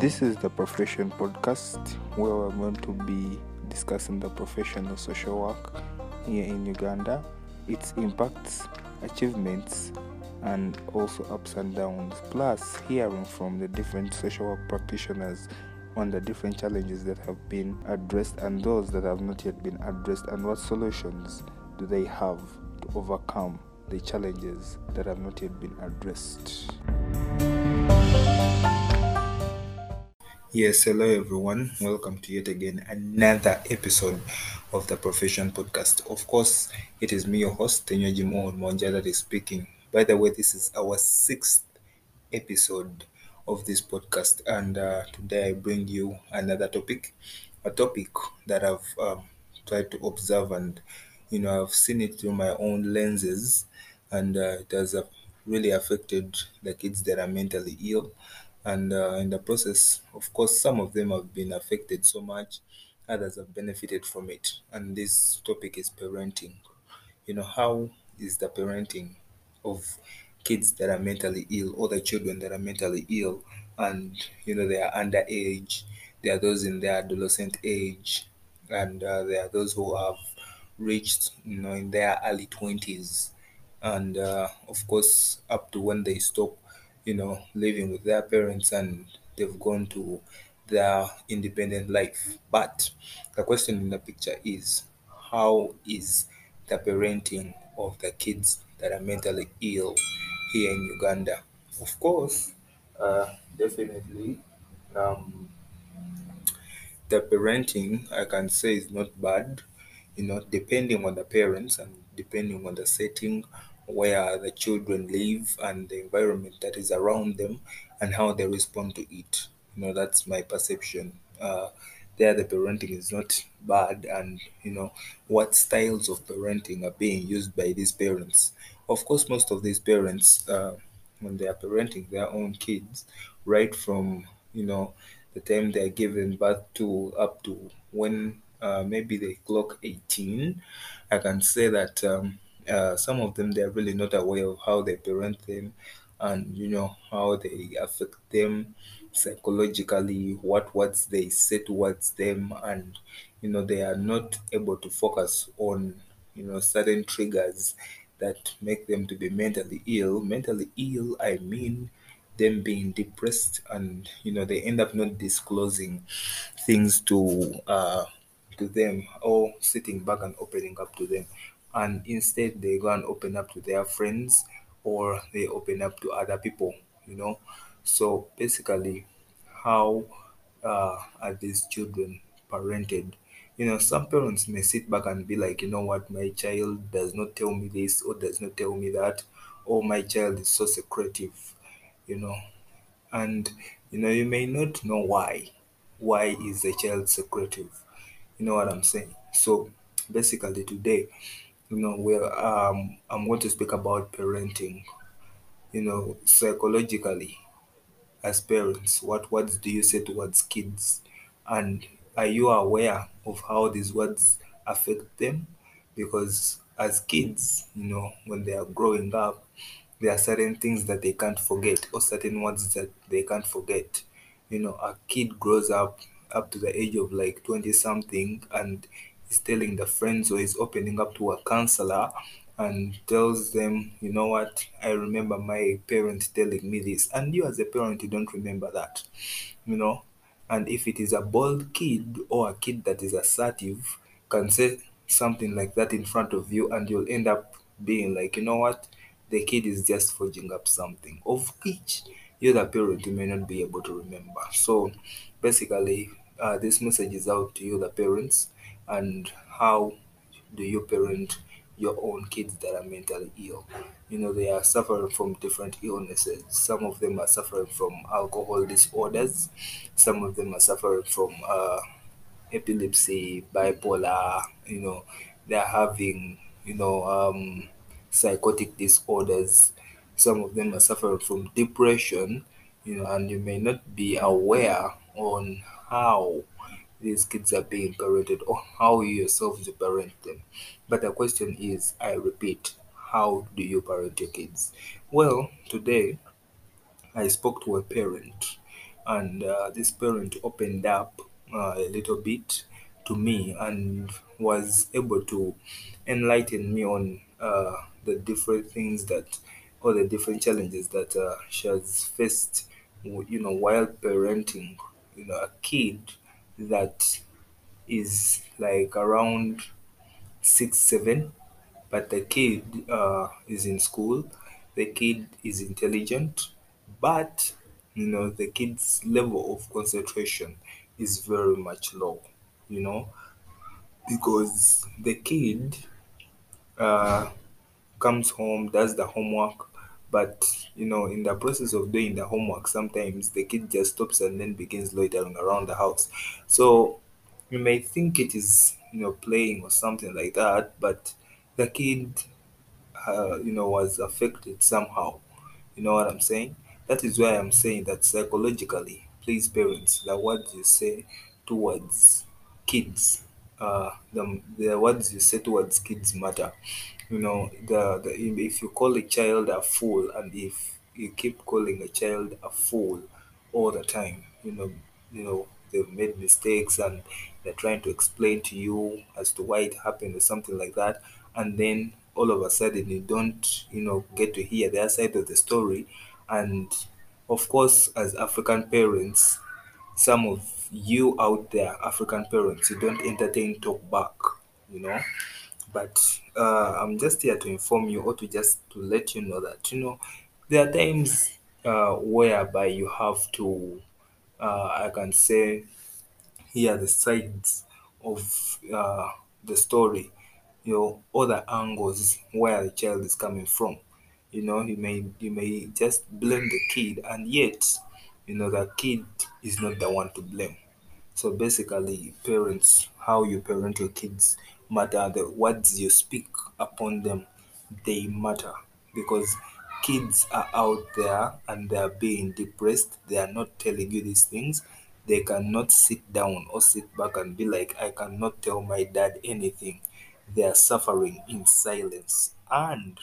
This is the Profession Podcast where we're going to be discussing the profession of social work here in Uganda, its impacts, achievements, and also ups and downs. Plus, hearing from the different social work practitioners on the different challenges that have been addressed and those that have not yet been addressed, and what solutions do they have to overcome the challenges that have not yet been addressed. Yes, hello everyone. Welcome to yet again another episode of the Profession Podcast. Of course, it is me, your host, Tenyoji Mohon Monja, that is speaking. By the way, this is our sixth episode of this podcast, and uh, today I bring you another topic, a topic that I've um, tried to observe and you know I've seen it through my own lenses, and uh, it has uh, really affected the kids that are mentally ill and uh, in the process of course some of them have been affected so much others have benefited from it. And this topic is parenting. You know how is the parenting of kids that are mentally ill or the children that are mentally ill? And you know they are underage there are those in their adolescent age and uh, there are those who have reached you know in their early 20s and uh, of course up to when they stop you know living with their parents and they've gone to their independent life. But the question in the picture is how is the parenting of the kids that are mentally ill here in uganda? Of course uh, definitely um, the parenting I can say is not bad, you know, depending on the parents and depending on the setting where the children live and the environment that is around them and how they respond to it. You know, that's my perception. Uh, there, the parenting is not bad, and you know, what styles of parenting are being used by these parents. Of course, most of these parents, uh, when they are parenting their own kids, right from you know the time they're given birth to up to when uh, maybe they clock 18 i can say that um, uh, some of them they're really not aware of how they parent them and you know how they affect them psychologically what words they say towards them and you know they are not able to focus on you know certain triggers that make them to be mentally ill. Mentally ill i mean them being depressed and you know they end up not disclosing things to uh to them or sitting back and opening up to them and instead they go and open up to their friends or they open up to other people you know. So basically how uh, are these children parented? You know some parents may sit back and be like you know what? My child does not tell me this or does not tell me that. Or my child is so secretive you know. And you know you may not know why. Why is the child secretive? You know what i'm saying? So basically today you know where um i'm going to speak about parenting you know psychologically as parents what words do you say towards kids? And are you aware of how these words affect them? Because as kids you know when they are growing up there are certain things that they can't forget or certain words that they can't forget. You know a kid grows up up to the age of like 20 something and is telling the friends or is opening up to a counselor and tells them you know what? I remember my parent telling me this. And you as a parent you don't remember that you know? And if it is a bold kid or a kid that is assertive can say something like that in front of you and you'll end up being like you know what? The kid is just forging up something of which you the parent you may not be able to remember. So basically uh, this message is out to you the parents and how do you parent your own kids that are mentally ill? You know they are suffering from different illnesses. Some of them are suffering from alcohol disorders. Some of them are suffering from uh, epilepsy, bipolar, you know, they're having, you know, um, psychotic disorders. Some of them are suffering from depression, you know, and you may not be aware on how these kids are being parented or how you yourself to parent them. But the question is, I repeat, how do you parent your kids? Well, today I spoke to a parent and uh, this parent opened up uh, a little bit to me and was able to enlighten me on uh, the different things that or the different challenges that uh, she has faced you know while parenting you know a kid that is like around six seven but the kid uh, is in school. The kid is intelligent but you know the kid's level of concentration is very much low you know because the kid uh, comes home does the homework but you know in the process of doing the homework sometimes the kid just stops and then begins loitering around the house. So you may think it is you know playing or something like that but the kid uh, you know was affected somehow. You know what i'm saying? That is why i'm saying that psychologically please parents the words you say towards kids uh the, the words you say towards kids matter you know the, the if you call a child a fool and if you keep calling a child a fool all the time you know you know they've made mistakes and they're trying to explain to you as to why it happened or something like that and then all of a sudden you don't you know get to hear their side of the story. And of course as african parents some of you out there african parents you don't entertain talk back you know but uh, i'm just here to inform you or to just to let you know that you know there are times uh, whereby you have to uh, i can say hear the sides of uh, the story, you know, other angles where the child is coming from. You know, you may you may just blame the kid, and yet, you know, the kid is not the one to blame. So basically, parents, how you parent your kids matter. The words you speak upon them, they matter because kids are out there and they are being depressed. They are not telling you these things. They cannot sit down or sit back and be like, I cannot tell my dad anything. They are suffering in silence. And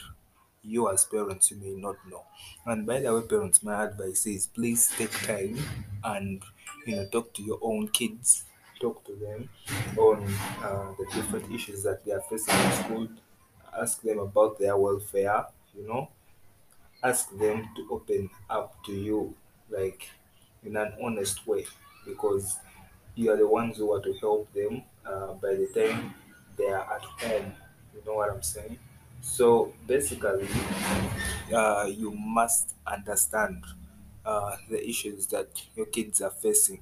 you as parents you may not know and by the way parents my advice is please take time and you know talk to your own kids talk to them on uh, the different issues that they are facing in school ask them about their welfare you know ask them to open up to you like in an honest way because you are the ones who are to help them uh, by the time they are at home you know what i'm saying so basically uh, you must understand uh, the issues that your kids are facing.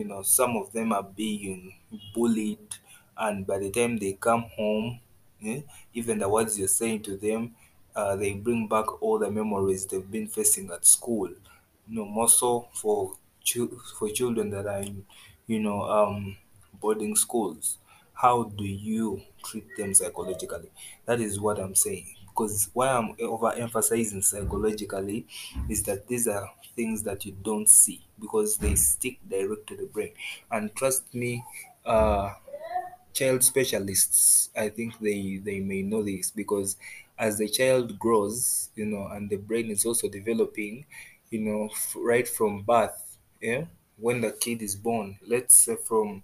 You know, some of them are being bullied, and by the time they come home, eh, even the words you're saying to them, uh, they bring back all the memories they've been facing at school. You know, more so for for children that are in, you know, um, boarding schools. How do you treat them psychologically? That is what I'm saying. Because why I'm overemphasizing psychologically is that these are things that you don't see because they stick direct to the brain. And trust me, uh, child specialists i think they they may know this because as the child grows you know and the brain is also developing you know f- right from birth yeah when the kid is born let's say from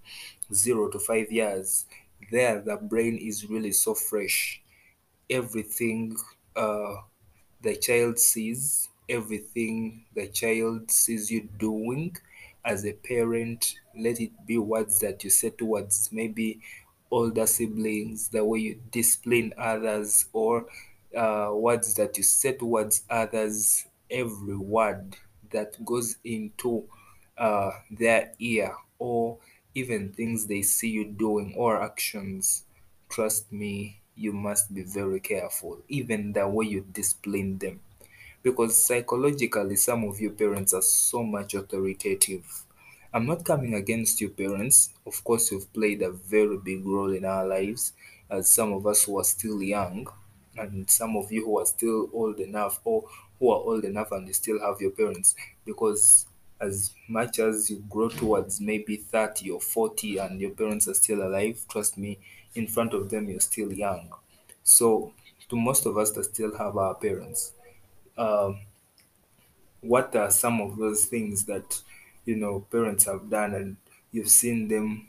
0 to 5 years there the brain is really so fresh everything uh, the child sees, everything the child sees you doing as a parent, let it be words that you say towards maybe older siblings, the way you discipline others, or uh, words that you say towards others, every word that goes into uh, their ear, or even things they see you doing or actions Trust me, you must be very careful, even the way you discipline them. Because psychologically, some of you parents are so much authoritative. I'm not coming against you, parents. Of course, you've played a very big role in our lives, as some of us who are still young, and some of you who are still old enough, or who are old enough and you still have your parents. Because as much as you grow towards maybe 30 or 40 and your parents are still alive, trust me, in front of them you're still young. So, to most of us that still have our parents, um, what are some of those things that you know parents have done and you've seen them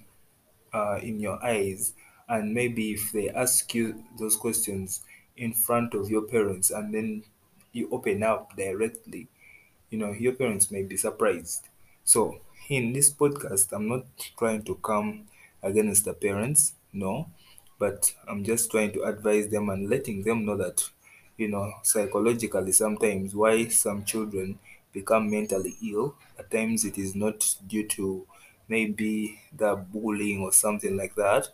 uh, in your eyes? And maybe if they ask you those questions in front of your parents and then you open up directly you know your parents may be surprised. So in this podcast i'm not trying to come against the parents no but i'm just trying to advise them and letting them know that you know psychologically sometimes why some children become mentally ill at times it is not due to maybe the bullying or something like that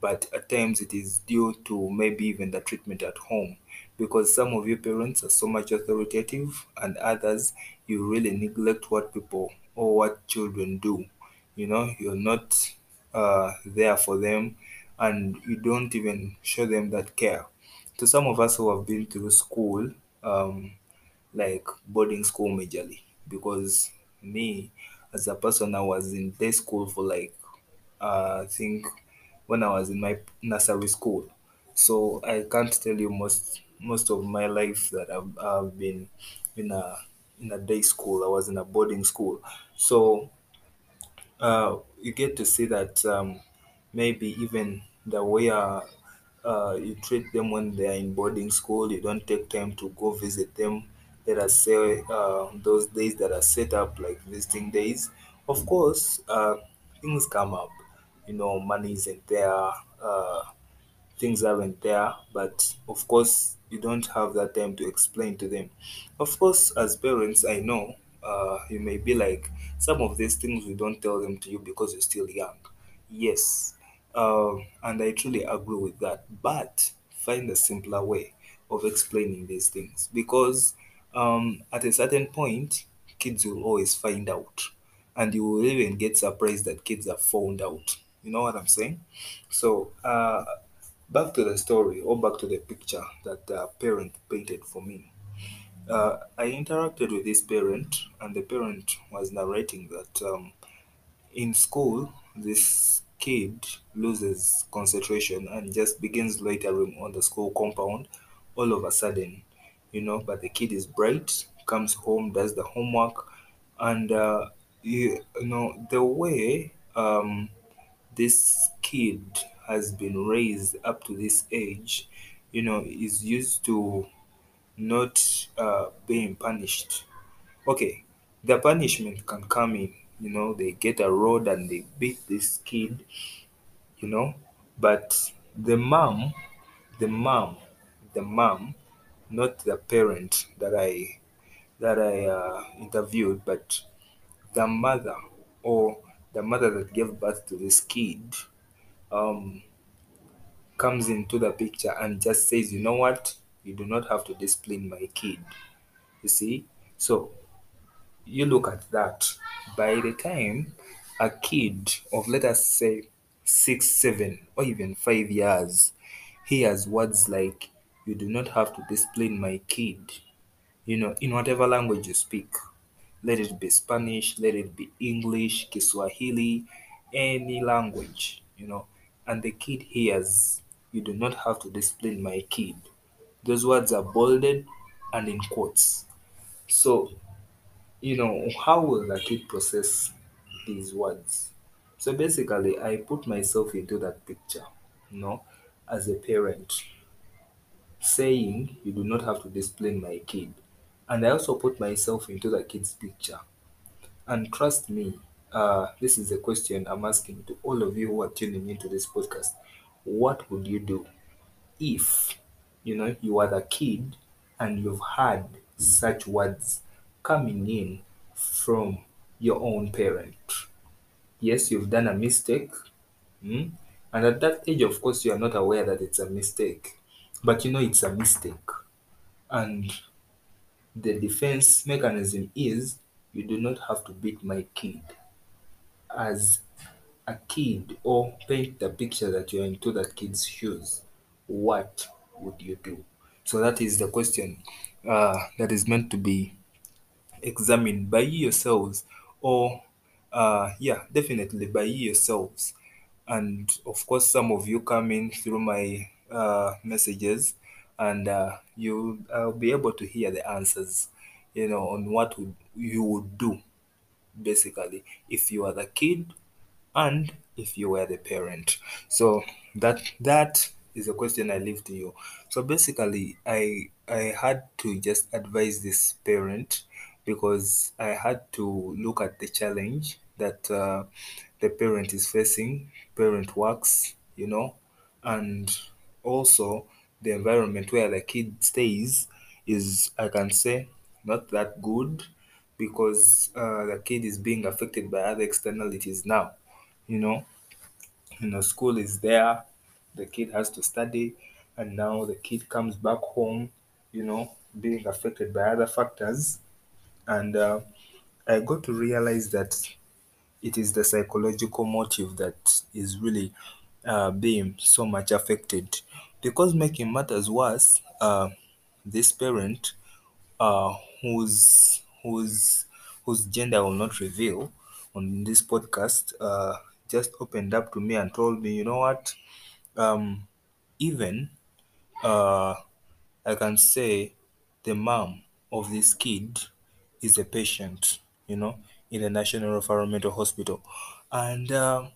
but at times it is due to maybe even the treatment at home. Because some of your parents are so much authoritative and others you really neglect what people or what children do. You know you're not uh, there for them and you don't even show them that care to some of us who have been through school um, like boarding school majorly because me as a person i was in day school for like uh, I think when I was in my nursery school. So I can't tell you most most of my life that I've, I've been in a in a day school. I was in a boarding school. So uh, you get to see that um, maybe even the way uh, uh, you treat them when they are in boarding school, you don't take time to go visit them. Let us say uh, those days that are set up like visiting days. Of course, uh, things come up. You know, money isn't there. Uh, things aren't there but of course you don't have that time to explain to them of course as parents i know uh, you may be like some of these things we don't tell them to you because you're still young yes um, and i truly agree with that. But find a simpler way of explaining these things. Because um, at a certain point kids will always find out. And you will even get surprised that kids have found out. You know what i'm saying? So uh, Back to the story or back to the picture that the parent painted for me. Uh, I interacted with this parent, and the parent was narrating that um, in school, this kid loses concentration and just begins loitering on the school compound all of a sudden, you know. But the kid is bright, comes home, does the homework, and uh, you, you know the way um, this kid has been raised up to this age, you know, is used to not uh, being punished. Okay, the punishment can come in, you know, they get a rod and they beat this kid, you know, but the mom, the mom, the mom, not the parent that I that I uh, interviewed, but the mother or the mother that gave birth to this kid um, comes into the picture and just says, you know what, you do not have to discipline my kid. You see? So you look at that. By the time a kid of let us say six, seven, or even five years hears words like, you do not have to discipline my kid, you know, in whatever language you speak. Let it be Spanish, let it be English, Kiswahili, any language, you know. And the kid hears, You do not have to discipline my kid. Those words are bolded and in quotes. So, you know, how will the kid process these words? So basically, I put myself into that picture, you know, as a parent saying, You do not have to discipline my kid. And I also put myself into the kid's picture. And trust me, uh, this is a question I'm asking to all of you who are tuning into this podcast. What would you do if you know you are the kid and you've heard such words coming in from your own parent? Yes, you've done a mistake. hmm? And at that age, of course, you are not aware that it's a mistake. But you know it's a mistake. And the defense mechanism is you do not have to beat my kid as a kid or paint the picture that you're into that kid's shoes what would you do so that is the question uh, that is meant to be examined by yourselves or uh, yeah definitely by yourselves and of course some of you come in through my uh, messages and uh, you I'll be able to hear the answers you know on what would, you would do basically if you are the kid and if you were the parent. So that that is a question I leave to you. So basically, I I had to just advise this parent because I had to look at the challenge that uh, the parent is facing. Parent works, you know, and also the environment where the kid stays is, I can say, not that good because uh, the kid is being affected by other externalities now you know you know school is there the kid has to study and now the kid comes back home you know being affected by other factors and uh, i got to realize that it is the psychological motive that is really uh, being so much affected. Because making matters worse uh, this parent uh, whose whose whose gender I will not reveal on this podcast uh, just opened up to me and told me, you know what, um, even uh, I can say the mom of this kid is a patient, you know, in the National Environmental Hospital, and uh,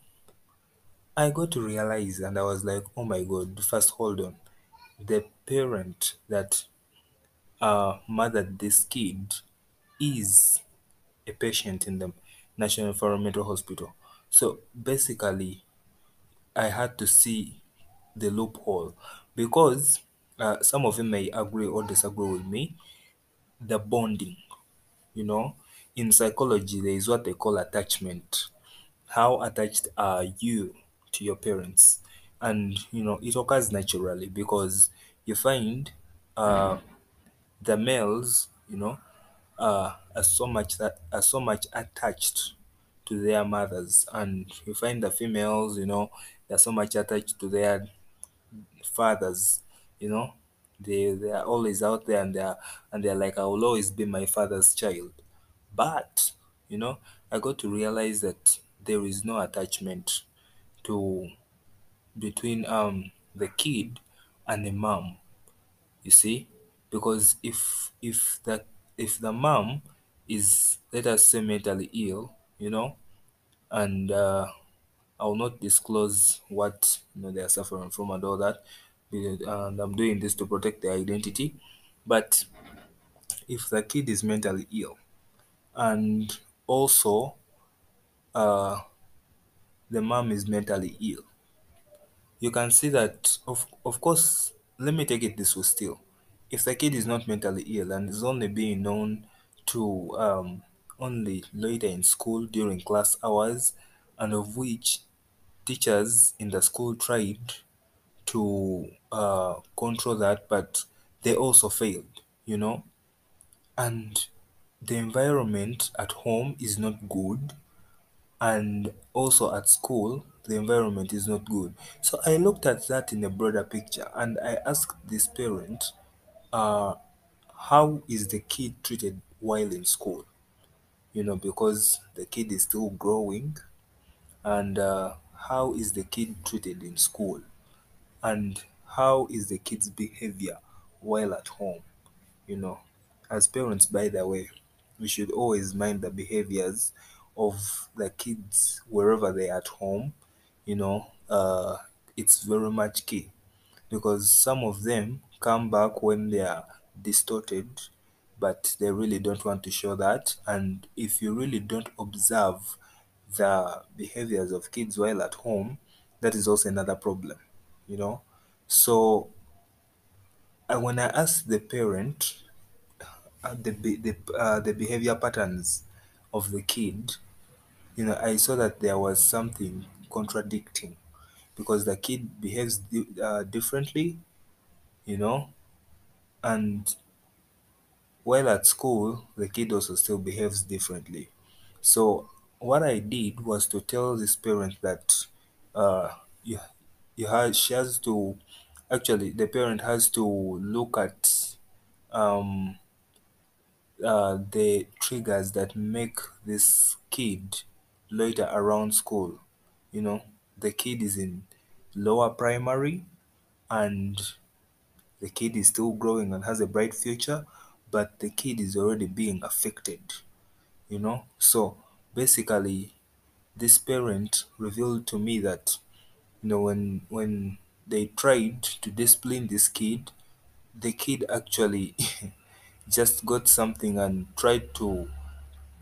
I got to realize, and I was like, oh my god, first hold on, the parent that uh, mothered this kid is a patient in the National Environmental Hospital. So basically, I had to see the loophole because uh, some of you may agree or disagree with me. The bonding, you know, in psychology, there is what they call attachment. How attached are you to your parents? And you know, it occurs naturally because you find uh, the males, you know, uh, are so much that are so much attached to their mothers, and you find the females, you know, they're so much attached to their fathers. You know, they they are always out there, and they're and they're like, I will always be my father's child. But you know, I got to realize that there is no attachment to between um the kid and the mom you see because if if the if the mom is let us say mentally ill you know and uh, i will not disclose what you know they are suffering from and all that and i'm doing this to protect their identity. But if the kid is mentally ill and also uh, the mom is mentally ill you can see that of of course let me take it this way still. If the kid is not mentally ill and is only being known to um, only later in school during class hours and of which teachers in the school tried to uh, control that but they also failed you know? And the environment at home is not good and also at school the environment is not good. So i looked at that in a broader picture and i asked this parent uh, how is the kid treated while in school? You know because the kid is still growing and uh, how is the kid treated in school and how is the kid's behavior while at home you know? As parents by the way we should always mind the behaviors of the kids wherever they're at home you know? Uh, it's very much key because some of them come back when they are distorted but they really don't want to show that. And if you really don't observe the behaviors of kids while at home that is also another problem you know so I, when i asked the parent uh, the the uh, the behavior patterns of the kid, you know, I saw that there was something contradicting because the kid behaves di- uh, differently, you know, and while at school, the kid also still behaves differently. So what I did was to tell this parent that uh, you, you has, she has to actually the parent has to look at um, uh, the triggers that make this kid loiter around school. You know, the kid is in lower primary and the kid is still growing and has a bright future, but the kid is already being affected. You know, so basically this parent revealed to me that you know when when they tried to discipline this kid the kid actually just got something and tried to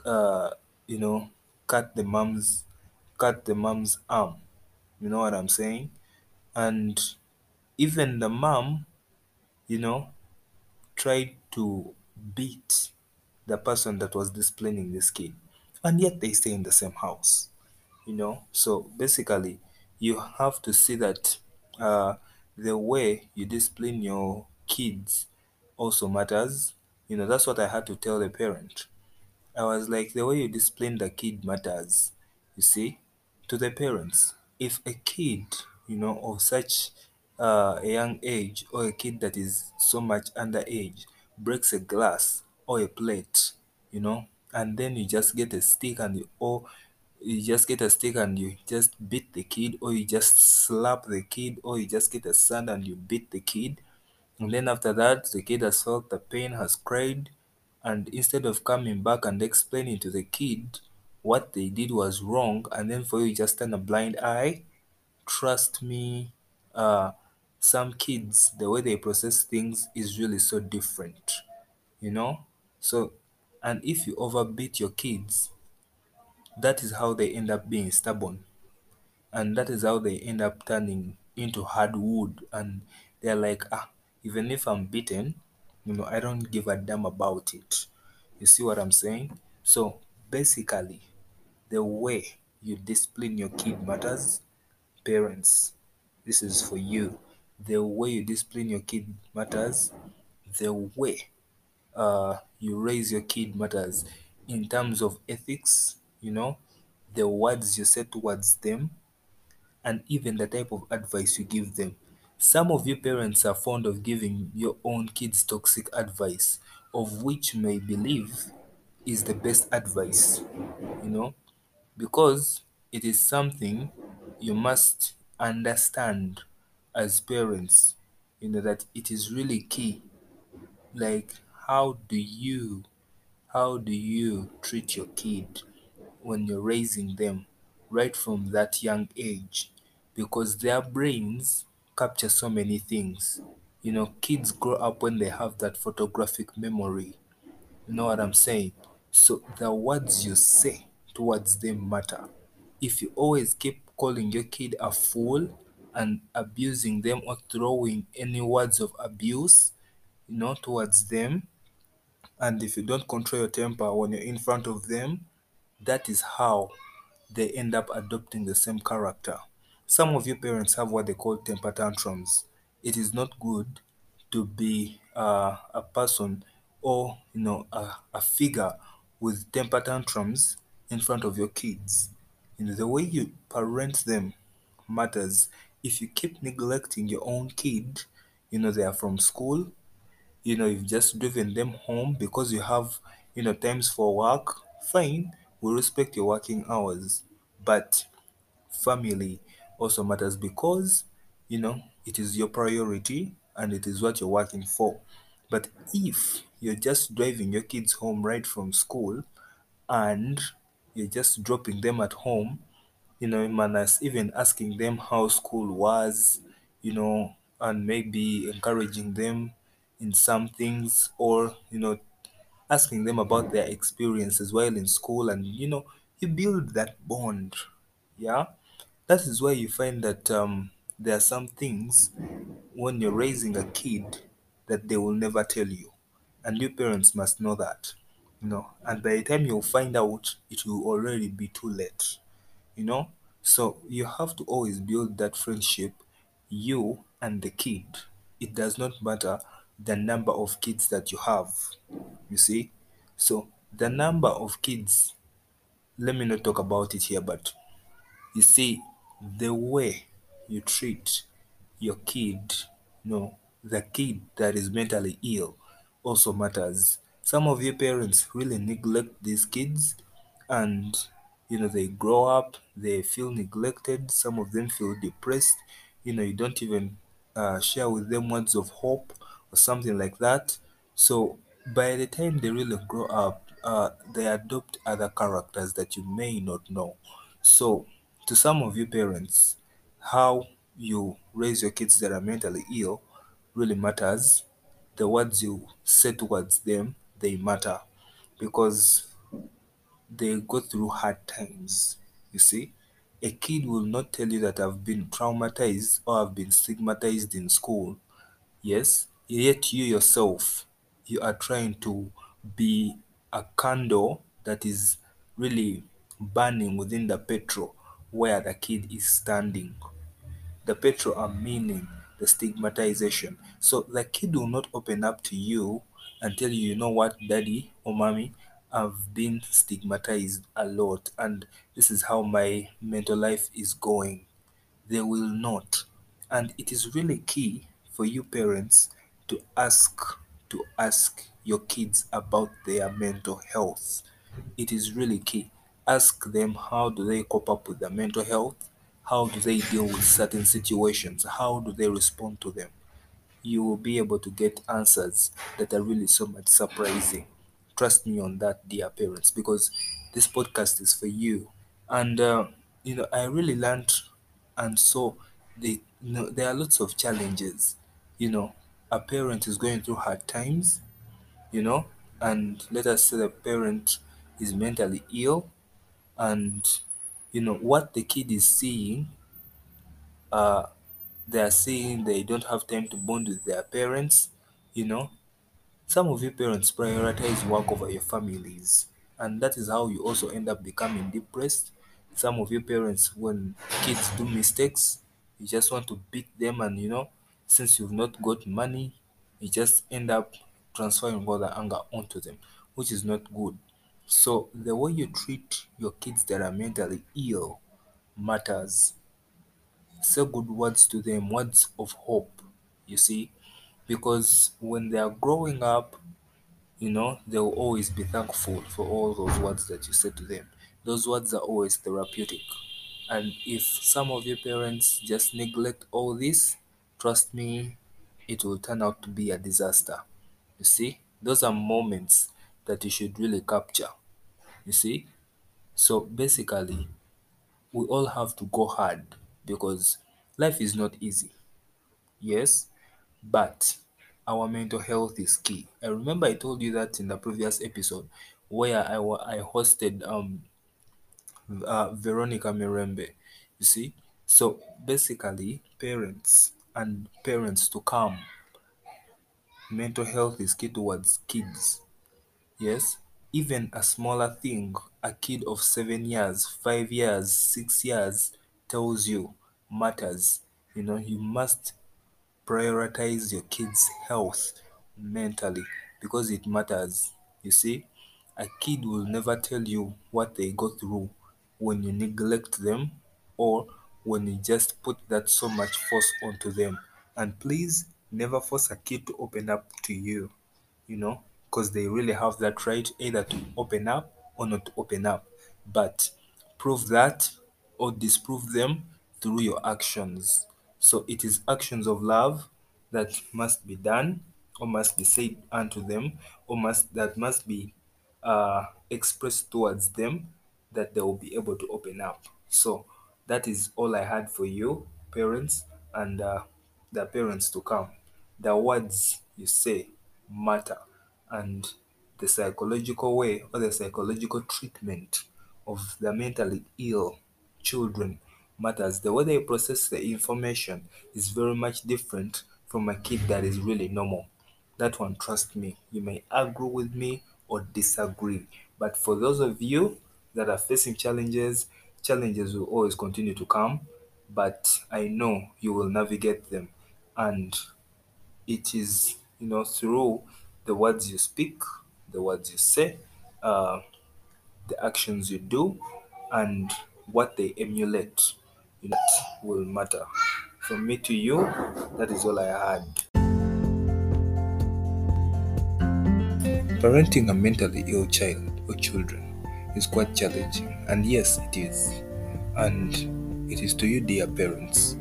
uh you know cut the mom's cut the mom's arm. You know what i'm saying? And even the mom you know tried to beat the person that was disciplining this kid. And yet they stay in the same house you know? So basically you have to see that uh, the way you discipline your kids also matters. You know that's what i had to tell the parent. I was like the way you discipline the kid matters you see to the parents. If a kid you know of such uh, a young age or a kid that is so much underage breaks a glass or a plate you know and then you just get a stick and you or you just get a stick and you just beat the kid or you just slap the kid or you just get a sand and you beat the kid. And then after that the kid has felt the pain has cried and instead of coming back and explaining to the kid what they did was wrong and then for you just turn a blind eye trust me uh some kids the way they process things is really so different you know? So and if you overbeat your kids that is how they end up being stubborn. And that is how they end up turning into hard wood and they're like ah even if i'm beaten you know i don't give a damn about it. You see what i'm saying? So basically the way you discipline your kid matters. Parents this is for you. The way you discipline your kid matters. The way uh, you raise your kid matters. In terms of ethics, you know, the words you say towards them, and even the type of advice you give them. Some of you parents are fond of giving your own kids toxic advice, of which you may believe is the best advice, you know, because it is something you must understand as parents, you know, that it is really key like how do you how do you treat your kid when you're raising them right from that young age because their brains capture so many things. You know kids grow up when they have that photographic memory. You know what i'm saying? So the words you say towards them matter. If you always keep calling your kid a fool and abusing them or throwing any words of abuse you know towards them and if you don't control your temper when you're in front of them that is how they end up adopting the same character. Some of you parents have what they call temper tantrums. It is not good to be uh, a person or you know a, a figure with temper tantrums in front of your kids. You know the way you parent them matters. If you keep neglecting your own kid you know they are from school you know you've just driven them home because you have you know times for work fine we respect your working hours but family also matters because you know it is your priority and it is what you're working for. But if you're just driving your kids home right from school and you're just dropping them at home you know, in manners, even asking them how school was, you know, and maybe encouraging them in some things or, you know, asking them about their experiences while in school and, you know, you build that bond. Yeah. That is why you find that um, there are some things when you're raising a kid that they will never tell you. And you parents must know that, you know, and by the time you'll find out, it will already be too late you know so you have to always build that friendship you and the kid it does not matter the number of kids that you have you see? So the number of kids let me not talk about it here but you see the way you treat your kid no the kid that is mentally ill also matters. Some of you parents really neglect these kids and you know they grow up they feel neglected some of them feel depressed. You know you don't even uh, share with them words of hope something like that so by the time they really grow up uh, they adopt other characters that you may not know. So, to some of you parents, how you raise your kids that are mentally ill really matters. The words you say towards them, they matter because they go through hard times. You see, a kid will not tell you that I've been traumatized or I've been stigmatized in school. Yes, yet you yourself, you are trying to be a candle that is really burning within the petrol where the kid is standing. The petrol are meaning the stigmatization. So the kid will not open up to you tell you, you know what, daddy or mommy, I've been stigmatized a lot and this is how my mental life is going. They will not. And it is really key for you parents to ask to ask your kids about their mental health. It is really key. Ask them how do they cope up with their mental health? How do they deal with certain situations? How do they respond to them? You will be able to get answers that are really so much surprising. Trust me on that, dear parents, because this podcast is for you. And uh, you know, I really learned and so the you know there are lots of challenges. You know, a parent is going through hard times, you know, and let us say the parent is mentally ill and you know what the kid is seeing uh they are seeing they don't have time to bond with their parents you know. Some of you parents prioritize work over your families and that is how you also end up becoming depressed. Some of you parents when kids do mistakes you just want to beat them and you know since you've not got money you just end up transferring all the anger onto them which is not good so the way you treat your kids that are mentally ill matters. Say good words to them, words of hope, you see, because when they are growing up, you know, they will always be thankful for all those words that you said to them. Those words are always therapeutic. And if some of your parents just neglect all this, trust me, it will turn out to be a disaster. You see, those are moments that you should really capture. You see, so basically, we all have to go hard because life is not easy. Yes, but our mental health is key. I remember I told you that in the previous episode where I, I hosted um uh, Veronica Mirembe. You see, so basically, parents and parents to come, mental health is key towards kids. Yes, even a smaller thing a kid of seven years, five years, six years tells you matters. You know, you must prioritize your kids' health mentally because it matters. You see, a kid will never tell you what they go through when you neglect them or when you just put that so much force onto them. And please never force a kid to open up to you you know, because they really have that right either to open up or not to open up. But prove that or disprove them through your actions. So it is actions of love that must be done or must be said unto them or must that must be uh, expressed towards them that they will be able to open up. So that is all I had for you, parents, and uh, the parents to come. The words you say matter, and the psychological way or the psychological treatment of the mentally ill children matters. The way they process the information is very much different from a kid that is really normal. That one, trust me, you may agree with me or disagree. But for those of you that are facing challenges, challenges will always continue to come, but I know you will navigate them. And it is, you know, through the words you speak, the words you say, uh, the actions you do, and what they emulate, you know, will matter. From me to you, that is all I had. Parenting a mentally ill child or children is quite challenging, and yes, it is. And it is to you, dear parents,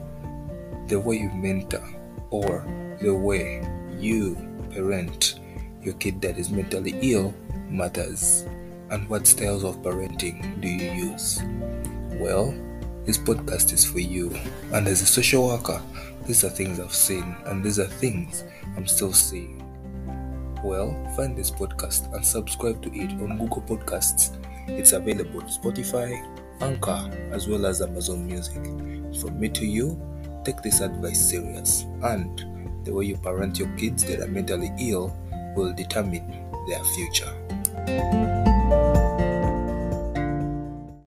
the way you mentor or the way you parent your kid that is mentally ill matters. And what styles of parenting do you use? Well, this podcast is for you. And as a social worker, these are things I've seen, and these are things I'm still seeing. Well, find this podcast and subscribe to it on Google Podcasts. It's available on Spotify, Anchor, as well as Amazon Music. From me to you, take this advice serious. And the way you parent your kids that are mentally ill will determine their future.